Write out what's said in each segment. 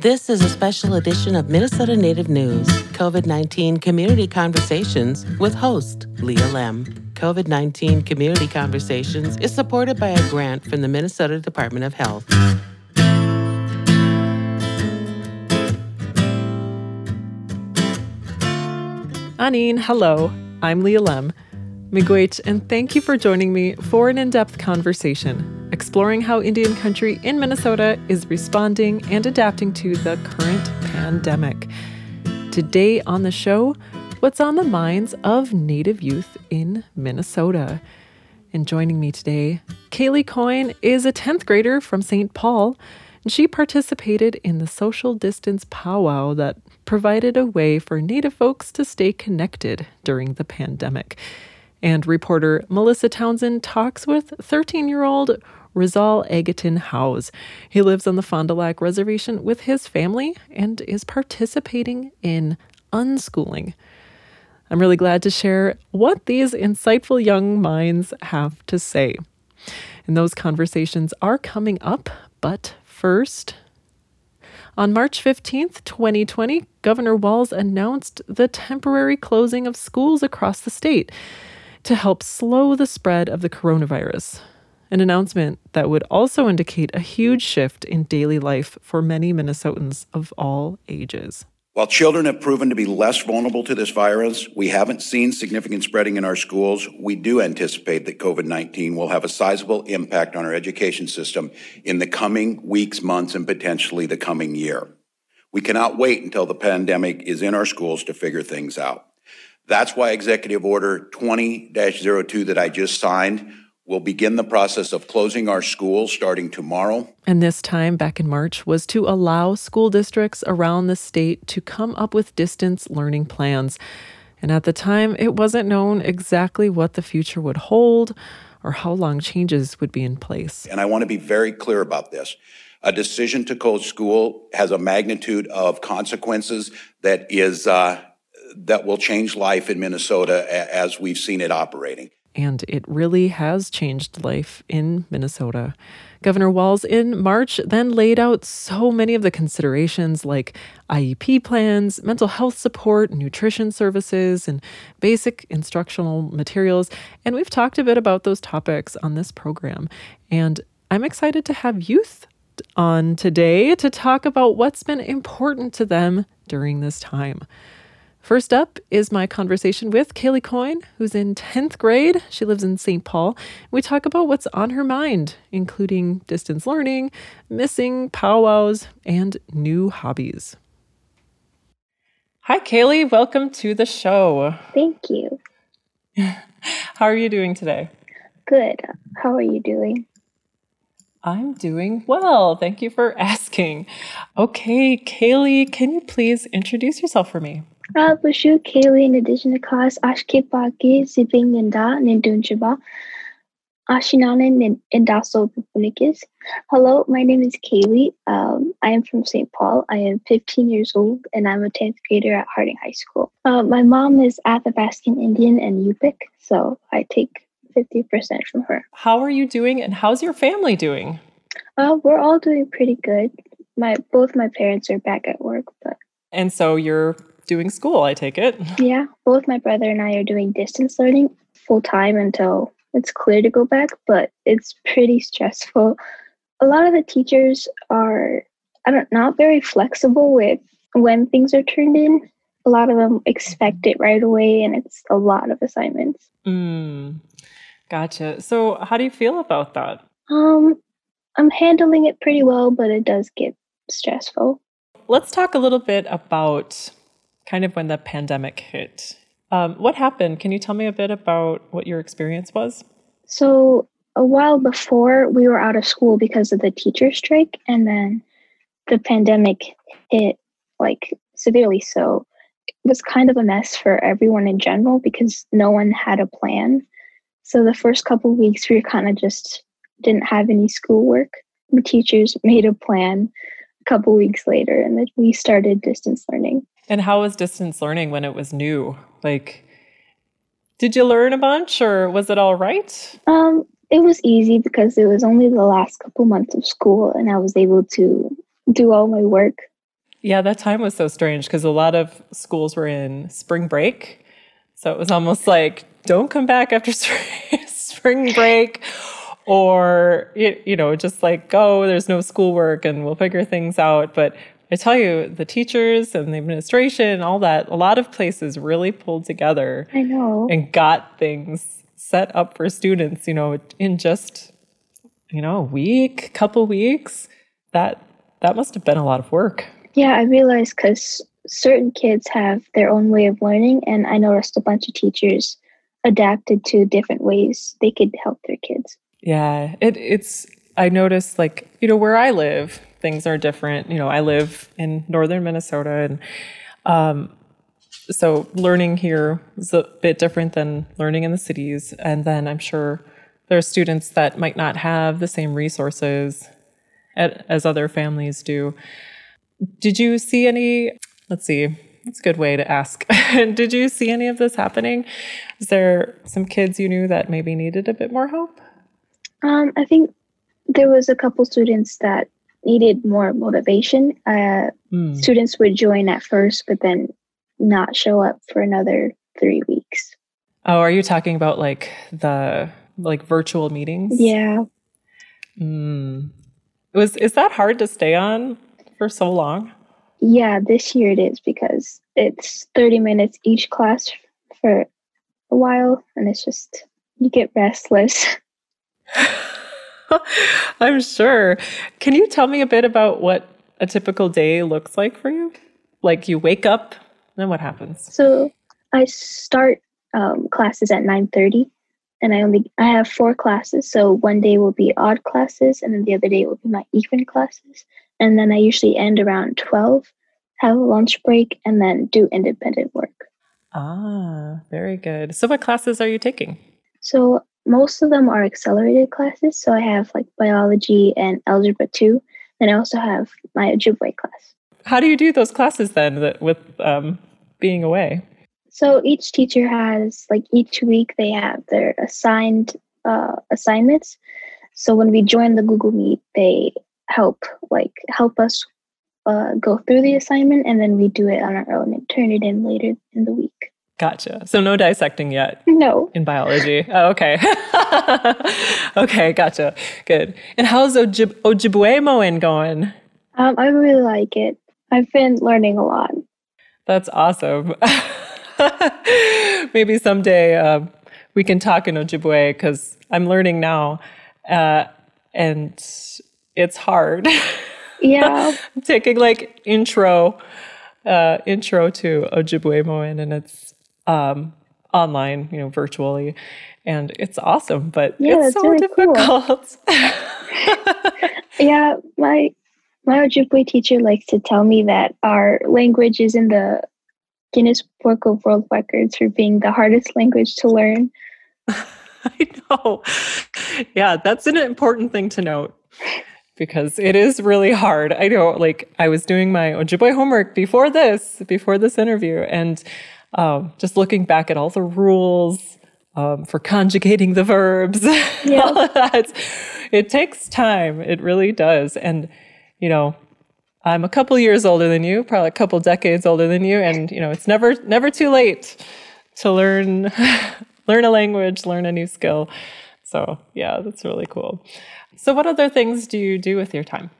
This is a special edition of Minnesota Native News, COVID 19 Community Conversations with host Leah Lemm. COVID 19 Community Conversations is supported by a grant from the Minnesota Department of Health. Aaniin, hello. I'm Leah Lemm. Miigwech, and thank you for joining me for an in depth conversation exploring how Indian country in Minnesota is responding and adapting to the current pandemic. Today on the show, what's on the minds of Native youth in Minnesota. And joining me today, Kaylee Coyne is a 10th grader from St. Paul, and she participated in the social distance powwow that provided a way for Native folks to stay connected during the pandemic. And reporter Melissa Townsend talks with 13 year old Rizal Agaton Howes. He lives on the Fond du Lac Reservation with his family and is participating in unschooling. I'm really glad to share what these insightful young minds have to say. And those conversations are coming up, but first, on March 15th, 2020, Governor Walz announced the temporary closing of schools across the state to help slow the spread of the coronavirus. An announcement that would also indicate a huge shift in daily life for many Minnesotans of all ages. While children have proven to be less vulnerable to this virus, we haven't seen significant spreading in our schools. We do anticipate that COVID 19 will have a sizable impact on our education system in the coming weeks, months, and potentially the coming year. We cannot wait until the pandemic is in our schools to figure things out. That's why Executive Order 20 02 that I just signed will begin the process of closing our schools starting tomorrow. And this time, back in March, was to allow school districts around the state to come up with distance learning plans. And at the time, it wasn't known exactly what the future would hold or how long changes would be in place. And I want to be very clear about this. A decision to close school has a magnitude of consequences that is uh, that will change life in Minnesota as we've seen it operating and it really has changed life in Minnesota. Governor Walz in March then laid out so many of the considerations like IEP plans, mental health support, nutrition services, and basic instructional materials. And we've talked a bit about those topics on this program. And I'm excited to have youth on today to talk about what's been important to them during this time. First up is my conversation with Kaylee Coyne, who's in 10th grade. She lives in St. Paul. We talk about what's on her mind, including distance learning, missing powwows, and new hobbies. Hi, Kaylee. Welcome to the show. Thank you. How are you doing today? Good. How are you doing? I'm doing well. Thank you for asking. Okay, Kaylee, can you please introduce yourself for me? Boozhoo Kaylee in addition to class Ashke Paki Siping Ninda Nindunchiba Ashinanan Indaso Pupunikis. Hello, my name is Kaylee. Um, I am from St. Paul. I am 15 years old and I'm a 10th grader at Harding High School. Uh, my mom is Athabascan Indian and Yupik, so I take 50% from her. How are you doing and how's your family doing? Uh, we're all doing pretty good. My both my parents are back at work, but and so you're doing school, I take it. Yeah, both my brother and I are doing distance learning full time until it's clear to go back, but it's pretty stressful. A lot of the teachers are I don't not very flexible with when things are turned in. A lot of them expect it right away and it's a lot of assignments. Mm, gotcha. So how do you feel about that? Um I'm handling it pretty well, but it does get stressful. Let's talk a little bit about kind of when the pandemic hit. Um, what happened? Can you tell me a bit about what your experience was? So, a while before, we were out of school because of the teacher strike, and then the pandemic hit like severely. So, it was kind of a mess for everyone in general because no one had a plan. So, the first couple weeks, we kind of just didn't have any schoolwork. The teachers made a plan a couple weeks later, and then we started distance learning. And how was distance learning when it was new? Like, did you learn a bunch or was it all right? Um, it was easy because it was only the last couple months of school and I was able to do all my work Yeah, that time was so strange because a lot of schools were in spring break. So it was almost like, don't come back after spring break or, you know, just like go, there's no schoolwork and we'll figure things out. But I tell you, the teachers and the administration, all that, a lot of places really pulled together. I know. And got things set up for students, you know, in just, you know, a week, couple weeks. That that must have been a lot of work. Yeah, I realized because certain kids have their own way of learning, and I noticed a bunch of teachers adapted to different ways they could help their kids. Yeah, it, it's. I noticed, like you know, where I live, things are different. You know, I live in northern Minnesota, and um, so learning here is a bit different than learning in the cities. And then I'm sure there are students that might not have the same resources as other families do. Did you see any? Let's see. That's a good way to ask. Did you see any of this happening? Is there some kids you knew that maybe needed a bit more help? Um, I think there was a couple students that needed more motivation. Uh, mm. Students would join at first, but then not show up for another three weeks. Oh, are you talking about like the like virtual meetings? Yeah. Mm. Was is that hard to stay on for so long? Yeah, this year it is because it's 30 minutes each class for a while and it's just you get restless. I'm sure. Can you tell me a bit about what a typical day looks like for you? Like you wake up, then what happens? So I start um, classes at 9:30 and I only I have four classes. So one day will be odd classes, and then the other day will be my even classes. And then I usually end around twelve, have a lunch break, and then do independent work. Ah, very good. So what classes are you taking? So most of them are accelerated classes. So I have like biology and algebra two. And I also have my Ojibwe class. How do you do those classes then with um, being away? So each teacher has like each week they have their assigned uh, assignments. So when we join the Google Meet, they help like help us uh, go through the assignment, and then we do it on our own and turn it in later in the week. Gotcha. So no dissecting yet. No. In biology. Oh, okay. okay, gotcha. Good. And how's Ojib- Ojibwe going? Um, I really like it. I've been learning a lot. That's awesome. Maybe someday uh, we can talk in Ojibwe because I'm learning now, uh, and it's hard. Yeah, I'm taking like intro, uh, intro to Ojibwemowin, and it's um, online, you know, virtually, and it's awesome. But yeah, it's so really difficult. Cool. yeah, my my Ojibwe teacher likes to tell me that our language is in the Guinness Book of World Records for being the hardest language to learn. I know. Yeah, that's an important thing to note because it is really hard. I know, like, I was doing my Ojibwe homework before this, before this interview, and um, just looking back at all the rules um, for conjugating the verbs, yeah. It takes time. It really does. And, you know, I'm a couple years older than you, probably a couple decades older than you, and you know it's never never too late to learn learn a language, learn a new skill. So yeah, that's really cool. So what other things do you do with your time?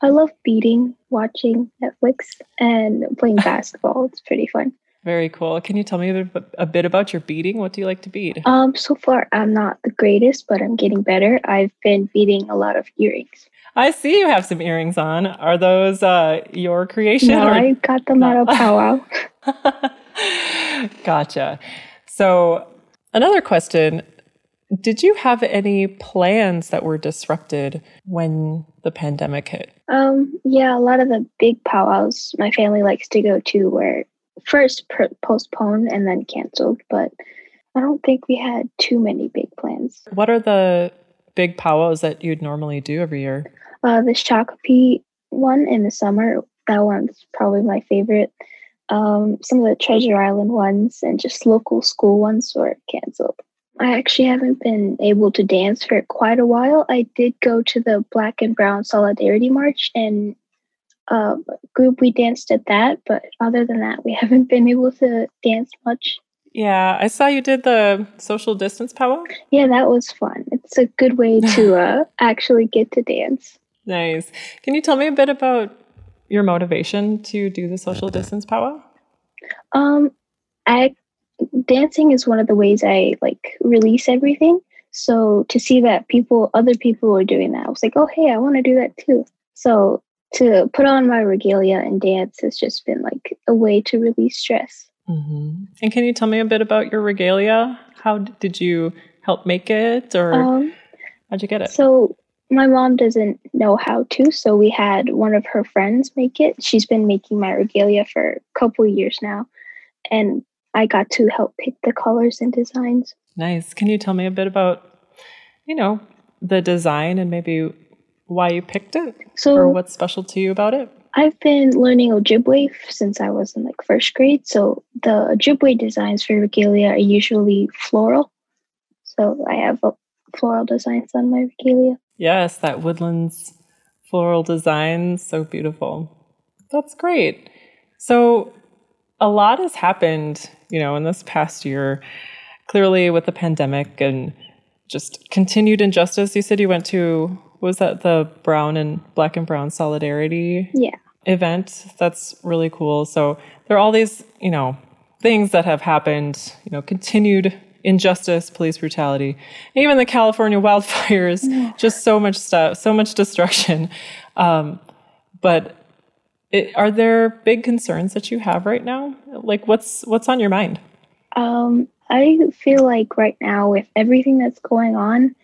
I love beading, watching Netflix, and playing basketball. It's pretty fun. Very cool. Can you tell me a bit, a bit about your beading? What do you like to bead? Um, so far I'm not the greatest, but I'm getting better. I've been beading a lot of earrings. I see you have some earrings on. Are those uh, your creation? No, I got them no. out of powwow. gotcha. So, another question Did you have any plans that were disrupted when the pandemic hit? Um, yeah, a lot of the big powwows my family likes to go to were first pr- postponed and then canceled, but I don't think we had too many big plans. What are the big powwows that you'd normally do every year? Uh, the Shakopee one in the summer, that one's probably my favorite. Um, some of the Treasure Island ones and just local school ones were canceled. I actually haven't been able to dance for quite a while. I did go to the Black and Brown Solidarity March, and uh, group, we danced at that. But other than that, we haven't been able to dance much. Yeah, I saw you did the social distance powwow. Yeah, that was fun. It's a good way to uh, actually get to dance. Nice. Can you tell me a bit about your motivation to do the social distance powwow? Um, I dancing is one of the ways I like release everything. So to see that people, other people are doing that, I was like, oh hey, I want to do that too. So to put on my regalia and dance has just been like a way to release stress. Mm-hmm. And can you tell me a bit about your regalia? How did you help make it, or um, how'd you get it? So my mom doesn't know how to, so we had one of her friends make it. She's been making my regalia for a couple years now, and I got to help pick the colors and designs. Nice. Can you tell me a bit about, you know, the design and maybe why you picked it, so, or what's special to you about it? I've been learning Ojibwe since I was in like first grade. So the Ojibwe designs for regalia are usually floral. So I have floral designs on my regalia. Yes, that woodlands floral design, so beautiful. That's great. So a lot has happened, you know, in this past year. Clearly with the pandemic and just continued injustice. You said you went to was that the brown and black and brown solidarity yeah. event? That's really cool. So there are all these, you know, things that have happened, you know, continued injustice, police brutality, even the California wildfires, yeah. just so much stuff, so much destruction. Um, but it, are there big concerns that you have right now? Like, what's what's on your mind? Um, I feel like right now, with everything that's going on,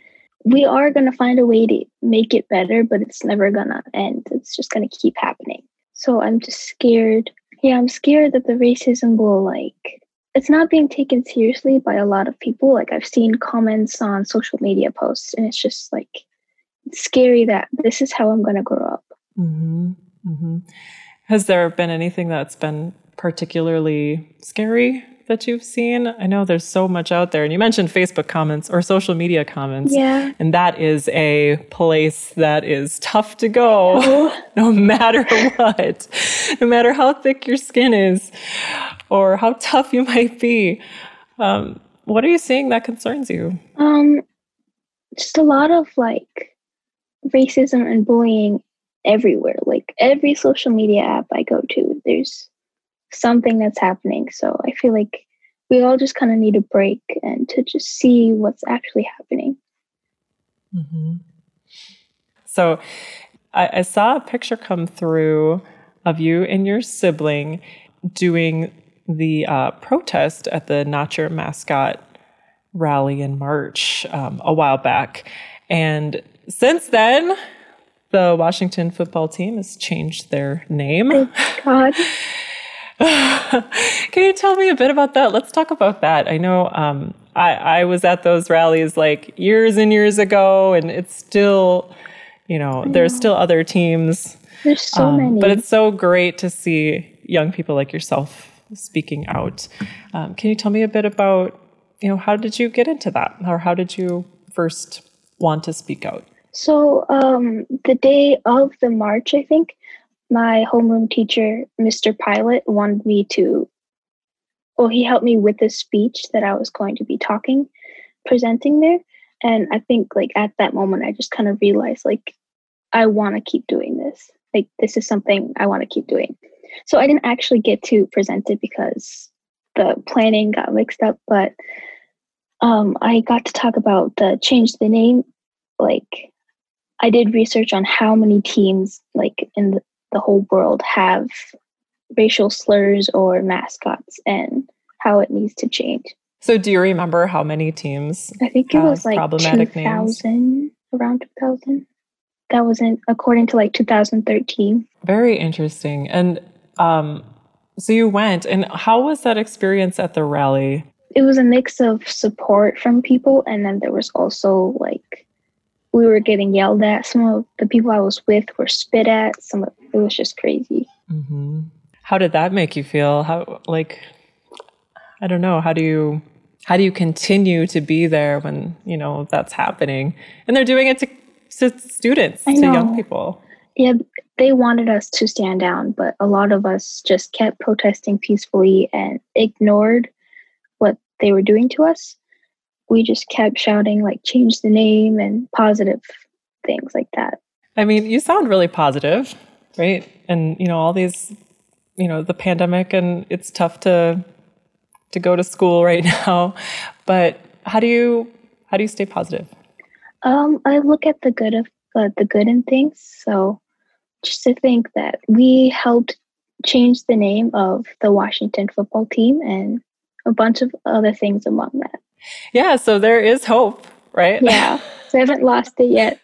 we are going to find a way to make it better, but it's never going to end. It's just going to keep happening. So I'm just scared. Yeah, I'm scared that the racism will like it's not being taken seriously by a lot of people. Like I've seen comments on social media posts, and it's just like it's scary that this is how I'm going to grow up. Mm-hmm. Mm-hmm. Has there been anything that's been particularly scary that you've seen? I know there's so much out there. And you mentioned Facebook comments or social media comments. Yeah. And that is a place that is tough to go no matter what, no matter how thick your skin is or how tough you might be. Um, what are you seeing that concerns you? Um, just a lot of like racism and bullying everywhere. Like every social media app I go to, there's something that's happening. So I feel like we all just kind of need a break and to just see what's actually happening. Mm-hmm. So I, I saw a picture come through of you and your sibling doing the uh, protest at the Not Your Mascot rally in March um, a while back. And since then, the Washington football team has changed their name. Thank God. Can you tell me a bit about that? Let's talk about that. I know um, I, I was at those rallies like years and years ago, and it's still, you know, there's still other teams. There's so um, many. But it's so great to see young people like yourself speaking out. Um, can you tell me a bit about, you know, how did you get into that, or how did you first want to speak out? So um, the day of the march, I think my homeroom teacher, Mr. Pilot, wanted me to. Well, he helped me with the speech that I was going to be talking, presenting there, and I think like at that moment, I just kind of realized like I want to keep doing this. Like this is something I want to keep doing. So I didn't actually get to present it because the planning got mixed up, but um, I got to talk about the change the name. Like I did research on how many teams like in the, the whole world have racial slurs or mascots and how it needs to change. So do you remember how many teams? I think it was like 2000, around 2000. That was in according to like 2013. Very interesting. And um, so you went, and how was that experience at the rally? It was a mix of support from people, and then there was also like we were getting yelled at. Some of the people I was with were spit at. Some of, it was just crazy. Mm-hmm. How did that make you feel? How like I don't know. How do you how do you continue to be there when you know that's happening and they're doing it to, to students, to young people? Yeah, they wanted us to stand down, but a lot of us just kept protesting peacefully and ignored what they were doing to us. We just kept shouting, like, change the name and positive things like that. I mean, you sound really positive, right? And, you know, all these, you know, the pandemic and it's tough to to go to school right now. But how do you how do you stay positive? Um, I look at the good of uh, the good in things. So just to think that we helped change the name of the Washington football team and a bunch of other things among that. Yeah, so there is hope, right? Yeah, so I haven't lost it yet.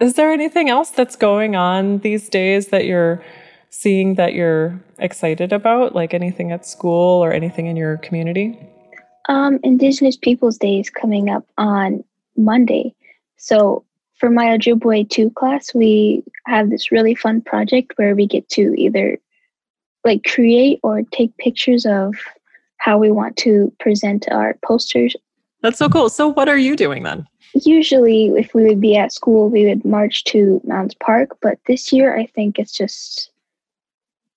Is there anything else that's going on these days that you're seeing that you're excited about, like anything at school or anything in your community? Um, Indigenous Peoples Day is coming up on Monday. So for my Ojibwe 2 class, we have this really fun project where we get to either like create or take pictures of how we want to present our posters. That's so cool. So what are you doing then? Usually if we would be at school, we would march to Mounds Park, but this year I think it's just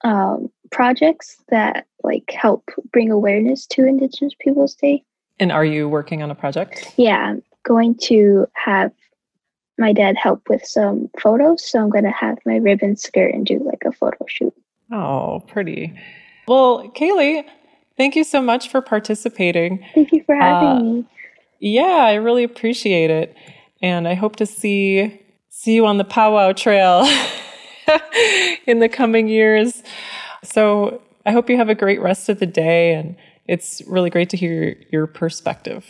um, projects that like help bring awareness to Indigenous Peoples Day. And are you working on a project? Yeah, I'm going to have my dad help with some photos. So I'm going to have my ribbon skirt and do like a photo shoot. Oh, pretty. Well, Kaylee, thank you so much for participating. Thank you for having uh, me. Yeah, I really appreciate it. And I hope to see see you on the powwow trail in the coming years. So I hope you have a great rest of the day and it's really great to hear your perspective.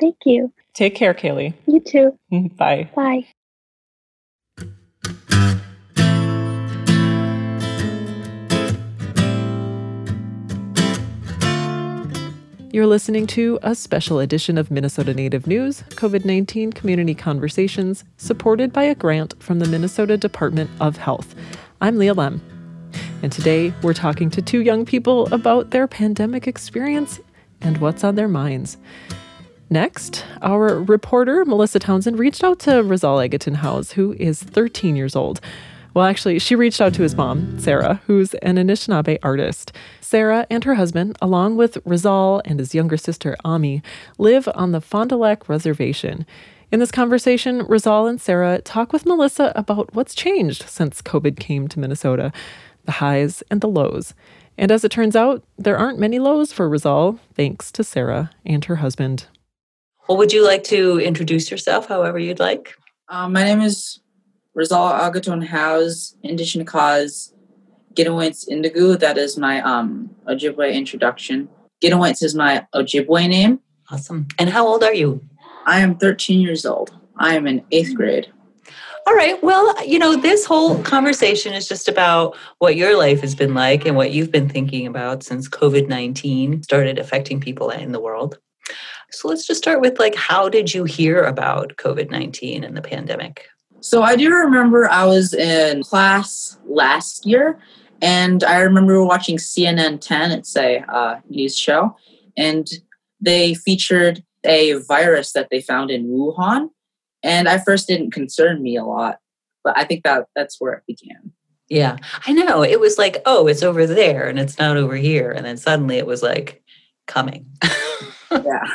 Thank you. Take care, Kaylee. You too. Bye. Bye. You're listening to a special edition of Minnesota Native News COVID 19 Community Conversations, supported by a grant from the Minnesota Department of Health. I'm Leah Lemm. And today we're talking to two young people about their pandemic experience and what's on their minds. Next, our reporter, Melissa Townsend, reached out to Rizal Agaton Howes, who is 13 years old. Well, actually, she reached out to his mom, Sarah, who's an Anishinaabe artist. Sarah and her husband, along with Rizal and his younger sister, Ami, live on the Fond du Lac Reservation. In this conversation, Rizal and Sarah talk with Melissa about what's changed since COVID came to Minnesota, the highs and the lows. And as it turns out, there aren't many lows for Rizal, thanks to Sarah and her husband. Well, would you like to introduce yourself however you'd like? Um, my name is Rizal Agaton Howes, Indigenous Cause, Indigo. That is my um, Ojibwe introduction. Ginawits is my Ojibwe name. Awesome. And how old are you? I am 13 years old. I am in eighth grade. All right. Well, you know, this whole conversation is just about what your life has been like and what you've been thinking about since COVID 19 started affecting people in the world. So let's just start with like, how did you hear about COVID 19 and the pandemic? So I do remember I was in class last year, and I remember watching CNN 10, it's a uh, news show, and they featured a virus that they found in Wuhan. And I first didn't concern me a lot, but I think that that's where it began. Yeah, I know. It was like, oh, it's over there and it's not over here. And then suddenly it was like coming. yeah.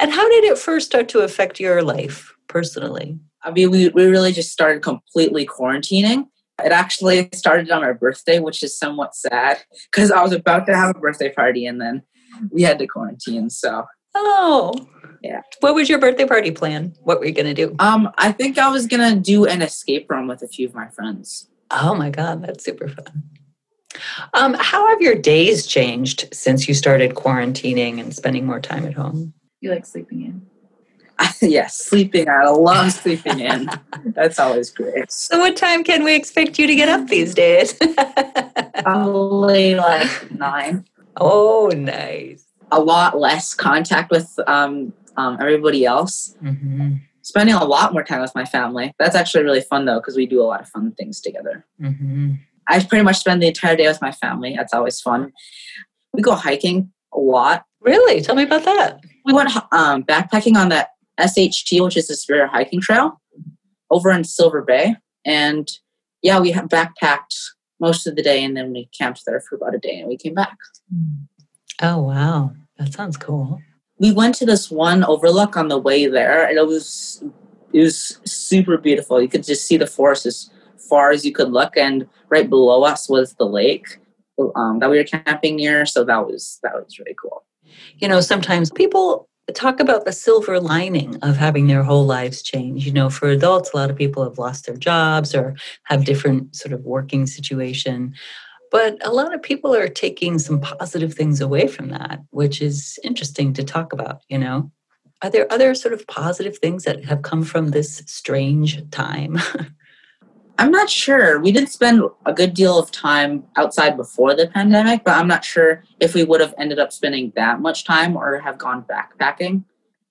And how did it first start to affect your life personally? I mean, we, we really just started completely quarantining. It actually started on our birthday, which is somewhat sad because I was about to have a birthday party and then we had to quarantine. So, oh, yeah. What was your birthday party plan? What were you going to do? Um, I think I was going to do an escape room with a few of my friends. Oh my God, that's super fun. Um, how have your days changed since you started quarantining and spending more time at home? You like sleeping in? yes, sleeping. I love sleeping in. That's always great. So, what time can we expect you to get up these days? Probably like nine. Oh, nice. A lot less contact with um, um, everybody else. Mm-hmm. Spending a lot more time with my family. That's actually really fun though, because we do a lot of fun things together. Mm-hmm. I pretty much spend the entire day with my family. That's always fun. We go hiking a lot. Really? Tell me about that. We went um, backpacking on that SHT, which is the Superior Hiking Trail, over in Silver Bay. And yeah, we backpacked most of the day and then we camped there for about a day and we came back. Oh, wow. That sounds cool. We went to this one overlook on the way there and it was it was super beautiful. You could just see the forest as far as you could look and right below us was the lake um, that we were camping near. So that was that was really cool. You know, sometimes people talk about the silver lining of having their whole lives change. You know, for adults, a lot of people have lost their jobs or have different sort of working situation. But a lot of people are taking some positive things away from that, which is interesting to talk about, you know. Are there other sort of positive things that have come from this strange time? I'm not sure. We did spend a good deal of time outside before the pandemic, but I'm not sure if we would have ended up spending that much time or have gone backpacking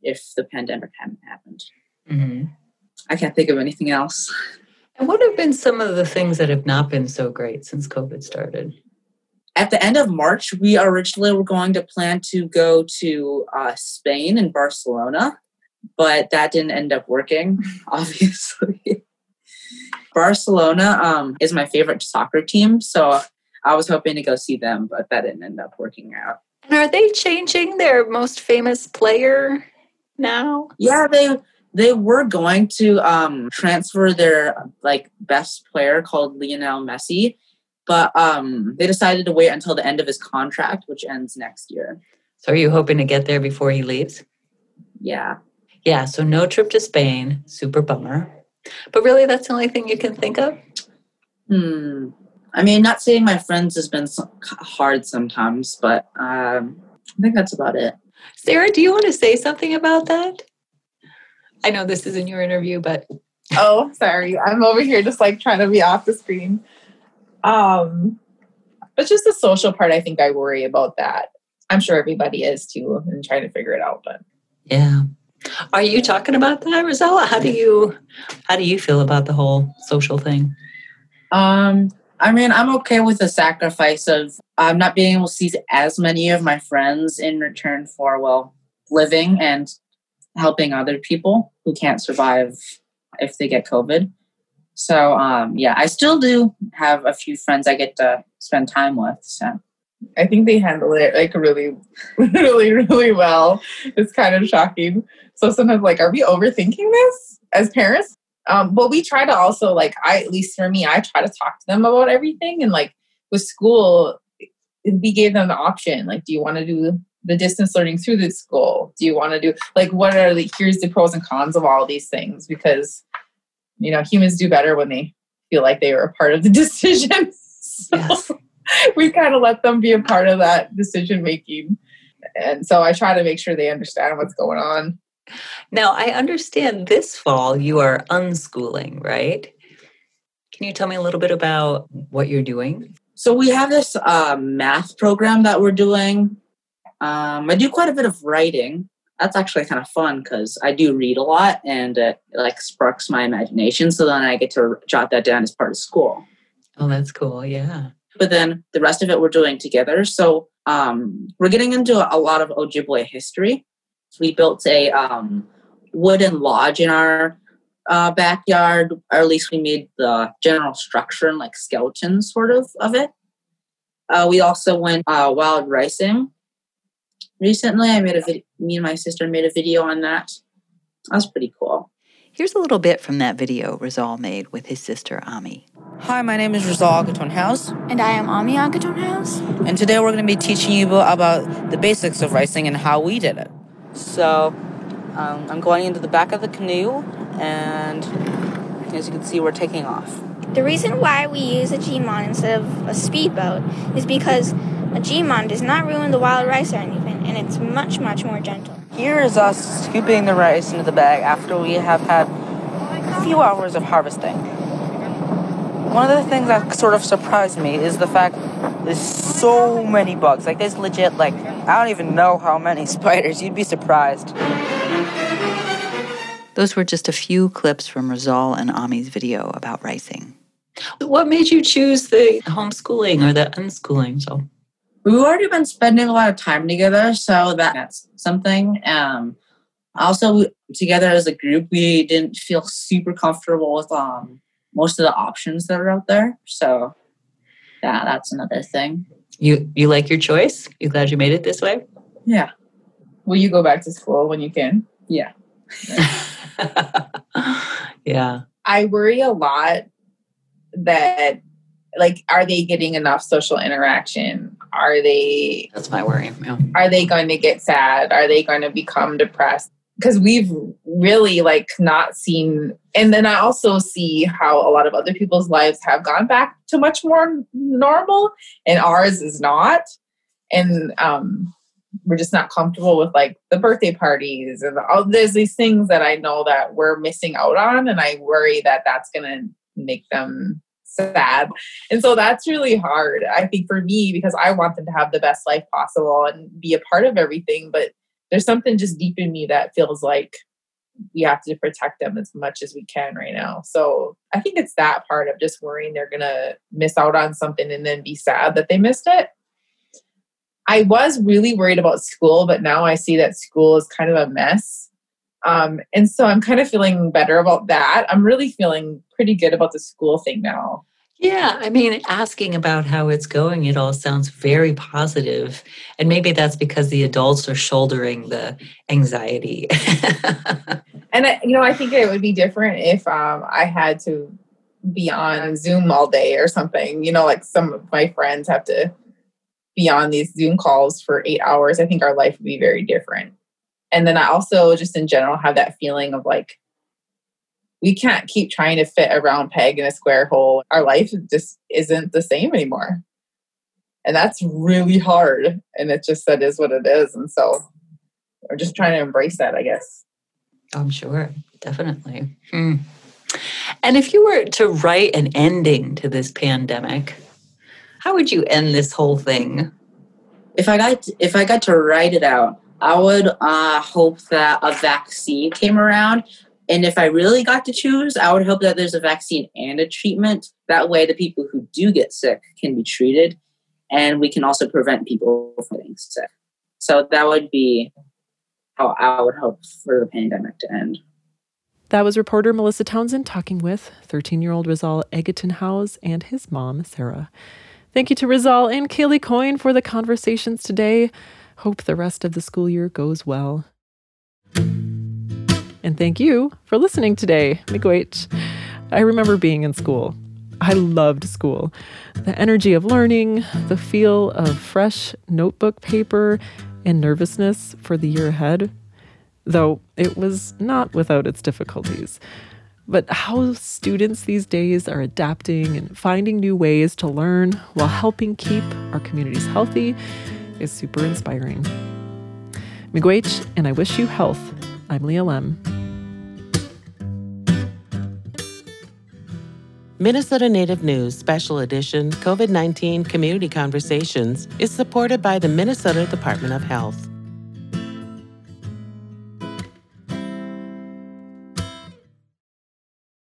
if the pandemic hadn't happened. Mm-hmm. I can't think of anything else. And what have been some of the things that have not been so great since COVID started? At the end of March, we originally were going to plan to go to uh, Spain and Barcelona, but that didn't end up working, obviously. Barcelona um, is my favorite soccer team, so I was hoping to go see them, but that didn't end up working out. And are they changing their most famous player now? Yeah, they they were going to um, transfer their like best player called Lionel Messi, but um, they decided to wait until the end of his contract, which ends next year. So, are you hoping to get there before he leaves? Yeah. Yeah. So, no trip to Spain. Super bummer. But really, that's the only thing you can think of? Hmm. I mean, not seeing my friends has been hard sometimes, but um, I think that's about it. Sarah, do you want to say something about that? I know this isn't your interview, but oh, sorry, I'm over here just like trying to be off the screen. Um, but just the social part, I think I worry about that. I'm sure everybody is too, and trying to figure it out. But yeah, are you talking about that, Rizal? How do you how do you feel about the whole social thing? Um, I mean, I'm okay with the sacrifice of um, not being able to see as many of my friends in return for well living and helping other people who can't survive if they get COVID. So um, yeah, I still do have a few friends I get to spend time with. So I think they handle it like really, really, really well. It's kind of shocking. So sometimes, like, are we overthinking this as parents? Um, but we try to also, like, I at least for me, I try to talk to them about everything. And like with school, we gave them the option. Like, do you want to do the distance learning through the school? Do you want to do like what are the here's the pros and cons of all these things? Because you know humans do better when they feel like they were a part of the decision. so yes. we kind of let them be a part of that decision making. And so I try to make sure they understand what's going on. Now, I understand this fall you are unschooling, right? Can you tell me a little bit about what you're doing? So, we have this uh, math program that we're doing. Um, I do quite a bit of writing. That's actually kind of fun because I do read a lot and it, it like sparks my imagination. So then I get to jot that down as part of school. Oh, that's cool. Yeah. But then the rest of it we're doing together. So um, we're getting into a lot of Ojibwe history we built a um, wooden lodge in our uh, backyard, or at least we made the general structure and like skeleton sort of of it. Uh, we also went uh, wild ricing recently. I made a video. Me and my sister made a video on that. That was pretty cool. Here's a little bit from that video Rizal made with his sister Ami. Hi, my name is Rizal Agaton Howes. And I am Ami Agaton Howes. And today we're going to be teaching you about the basics of ricing and how we did it. So um, I'm going into the back of the canoe, and as you can see, we're taking off. The reason why we use a jiimaan instead of a speedboat is because a jiimaan does not ruin the wild rice or anything, and it's much, much more gentle. Here is us scooping the rice into the bag after we have had a few hours of harvesting. One of the things that sort of surprised me is the fact there's so many bugs. Like there's legit like I don't even know how many spiders. You'd be surprised. Those were just a few clips from Rizal and Ami's video about ricing. What made you choose the homeschooling or the unschooling? So we've already been spending a lot of time together, so that's something. Um, also, together as a group, we didn't feel super comfortable with um, most of the options that are out there. So yeah, that's another thing. You you like your choice? You glad you made it this way? Yeah. Will you go back to school when you can? Yeah. yeah. I worry a lot that like are they getting enough social interaction? Are they That's my worry. Yeah. are they going to get sad? Are they going to become depressed? Because we've really like not seen and then I also see how a lot of other people's lives have gone back to much more normal and ours is not. And um we're just not comfortable with like the birthday parties and all there's these things that I know that we're missing out on and I worry that that's to make them sad. And so that's really hard I think for me because I want them to have the best life possible and be a part of everything but there's something just deep in me that feels like we have to protect them as much as we can right now. So I think it's that part of just worrying they're going to miss out on something and then be sad that they missed it. I was really worried about school, but now I see that school is kind of a mess. Um, and so I'm kind of feeling better about that. I'm really feeling pretty good about the school thing now. Yeah, I mean, asking about how it's going, it all sounds very positive. And maybe that's because the adults are shouldering the anxiety. and, I, you know, I think it would be different if um, I had to be on Zoom all day or something. You know, like some of my friends have to be on these Zoom calls for eight hours. I think our life would be very different. And then I also, just in general, have that feeling of like, we can't keep trying to fit a round peg in a square hole. Our life just isn't the same anymore. And that's really hard. And it just that is what it is. And so we're just trying to embrace that, I guess. I'm sure, definitely. Hmm. And if you were to write an ending to this pandemic, how would you end this whole thing? If I got if I got to write it out, I would uh, hope that a vaccine came around and if I really got to choose, I would hope that there's a vaccine and a treatment. That way, the people who do get sick can be treated, and we can also prevent people from getting sick. So that would be how I would hope for the pandemic to end. That was reporter Melissa Townsend talking with 13 year old Rizal Agaton Howes and his mom, Sarah. Thank you to Rizal and Kaylee Coyne for the conversations today. Hope the rest of the school year goes well. And thank you for listening today. Miigwech. I remember being in school. I loved school. The energy of learning, the feel of fresh notebook paper, and nervousness for the year ahead. Though it was not without its difficulties. But how students these days are adapting and finding new ways to learn while helping keep our communities healthy is super inspiring. Miigwech, and I wish you health. I'm Leah Lemm. Minnesota Native News Special Edition COVID 19 Community Conversations is supported by the Minnesota Department of Health.